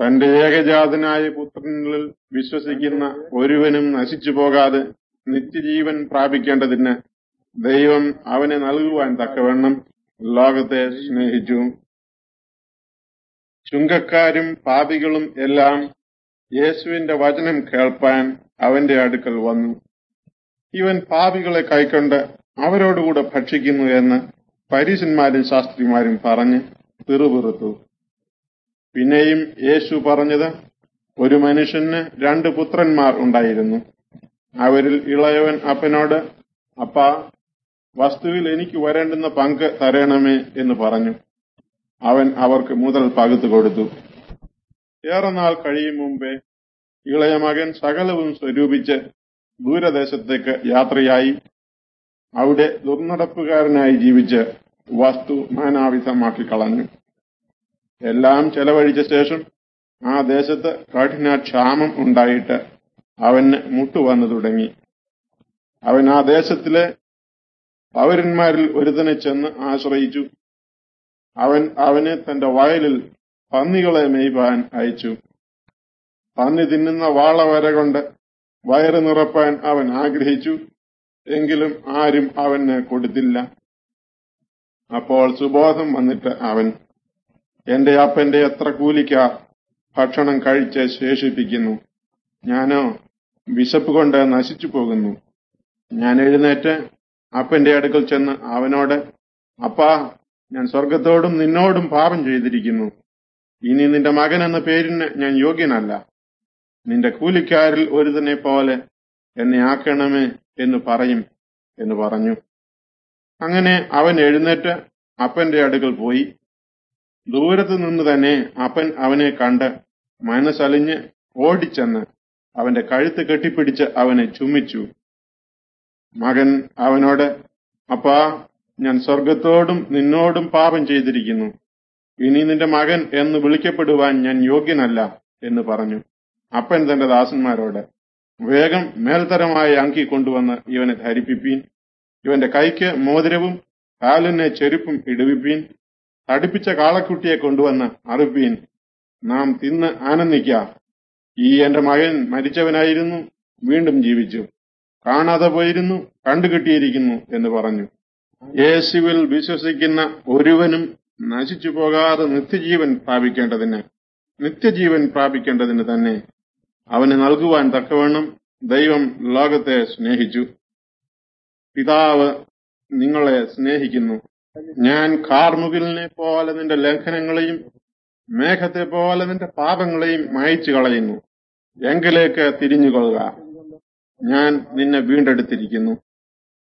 തന്റെ ഏകജാതനായ പുത്രനിൽ വിശ്വസിക്കുന്ന ഒരുവനും നശിച്ചു പോകാതെ നിത്യജീവൻ പ്രാപിക്കേണ്ടതിന് ദൈവം അവനെ നൽകുവാൻ തക്കവണ്ണം ലോകത്തെ സ്നേഹിച്ചു. ചുങ്കക്കാരും പാപികളും എല്ലാം യേശുവിന്റെ വചനം കേൾപ്പാൻ അവന്റെ അടുക്കൽ വന്നു. ഇവൻ പാപികളെ കൈക്കൊണ്ട് അവരോടുകൂടെ ഭക്ഷിക്കുന്നു എന്ന് പരീശന്മാരും ശാസ്ത്രിമാരും പറഞ്ഞ് പിറുപിറുത്തു. പിന്നെയും യേശു പറഞ്ഞത് ഒരു മനുഷ്യന് രണ്ട് പുത്രന്മാർ ഉണ്ടായിരുന്നു. അവരിൽ ഇളയവൻ അപ്പനോട് അപ്പ വസ്തുവിൽ എനിക്ക് വരേണ്ടുന്ന പങ്ക് തരണമേ എന്ന് പറഞ്ഞു. അവൻ അവർക്ക് മുതൽ പകുത്തു കൊടുത്തു. ഏറെ നാൾ കഴിയും മുമ്പേ ഇളയ മകൻ സകലവും സ്വരൂപിച്ച് ദൂരദേശത്തേക്ക് യാത്രയായി. അവിടെ ദുർനടപ്പുകാരനായി ജീവിച്ച് വസ്തു നാനാവിധമാക്കി കളഞ്ഞു. എല്ലാം ചെലവഴിച്ച ശേഷം ആ ദേശത്ത് കഠിന ക്ഷാമം ഉണ്ടായിട്ട് അവന് മുട്ടുവന്നു തുടങ്ങി. അവൻ ആ ദേശത്തിലെ പൗരന്മാരിൽ ഒരുതനെ ചെന്ന് ആശ്രയിച്ചു. അവൻ അവനെ തന്റെ വയലിൽ പന്നികളെ മെയ്പാൻ അയച്ചു. പന്നി തിന്നുന്ന വാളവര കൊണ്ട് വയറ് നിറപ്പാൻ അവൻ ആഗ്രഹിച്ചു. എങ്കിലും ആരും അവന് കൊടുത്തില്ല. അപ്പോൾ സുബോധം വന്നിട്ട് അവൻ എന്റെ അപ്പന്റെ എത്ര കൂലിക്ക ഭക്ഷണം കഴിച്ച് ശേഷിപ്പിക്കുന്നു. ഞാനോ വിശപ്പ് കൊണ്ട് നശിച്ചു പോകുന്നു. ഞാൻ എഴുന്നേറ്റ് അപ്പന്റെ അടുക്കൽ ചെന്ന് അവനോട് അപ്പാ ഞാൻ സ്വർഗത്തോടും നിന്നോടും പാപം ചെയ്തിരിക്കുന്നു. ഇനി നിന്റെ മകൻ എന്ന പേരിന് ഞാൻ യോഗ്യനല്ല. നിന്റെ കൂലിക്കാരിൽ ഒരുതനെ പോലെ എന്നെ ആക്കണമേ എന്ന് പറയും എന്ന് പറഞ്ഞു. അങ്ങനെ അവൻ എഴുന്നേറ്റ് അപ്പന്റെ അടുക്കൽ പോയി. ദൂരത്ത് നിന്ന് തന്നെ അപ്പൻ അവനെ കണ്ട് മനസ്സലിഞ്ഞ് ഓടിച്ചെന്ന് അവന്റെ കഴുത്ത് കെട്ടിപ്പിടിച്ച് അവനെ ചുമിച്ചു മകൻ അവനോട് അപ്പാ ഞാൻ സ്വർഗത്തോടും നിന്നോടും പാപം ചെയ്തിരിക്കുന്നു. ഇനി നിന്റെ മകൻ എന്ന് വിളിക്കപ്പെടുവാൻ ഞാൻ യോഗ്യനല്ല എന്ന് പറഞ്ഞു. അപ്പൻ തന്റെ ദാസന്മാരോട് വേഗം മേൽത്തരമായ അങ്കി കൊണ്ടുവന്ന് ഇവനെ ധരിപ്പിപ്പീൻ. ഇവന്റെ കൈക്ക് മോതിരവും കാലിന് ചെരുപ്പും ഇടുവിപ്പീൻ. തടിപ്പിച്ച കാളക്കുട്ടിയെ കൊണ്ടുവന്ന് അറുപ്പീൻ നാം തിന്ന് ആനന്ദിക്ക. ഈ എന്റെ മകൻ മരിച്ചവനായിരുന്നു വീണ്ടും ജീവിച്ചു. കാണാതെ പോയിരുന്നു കണ്ടുകിട്ടിയിരിക്കുന്നു എന്ന് പറഞ്ഞു. യേശുവിൽ വിശ്വസിക്കുന്ന ഒരുവനും നശിച്ചു പോകാതെ നിത്യജീവൻ പ്രാപിക്കേണ്ടതിന് നിത്യജീവൻ പ്രാപിക്കേണ്ടതിന് തന്നെ അവന് നൽകുവാൻ തക്കവണ്ണം ദൈവം ലോകത്തെ സ്നേഹിച്ചു. പിതാവ് നിങ്ങളെ സ്നേഹിക്കുന്നു. ഞാൻ കാർമുകിലിനെ പോലെ നിന്റെ ലംഘനങ്ങളെയും മേഘത്തെ പോലെ നിന്റെ പാപങ്ങളെയും മായച്ചു കളയുന്നു. എങ്കിലേക്ക് തിരിഞ്ഞുകൊള്ളുക. ഞാൻ നിന്നെ വീണ്ടെടുത്തിരിക്കുന്നു.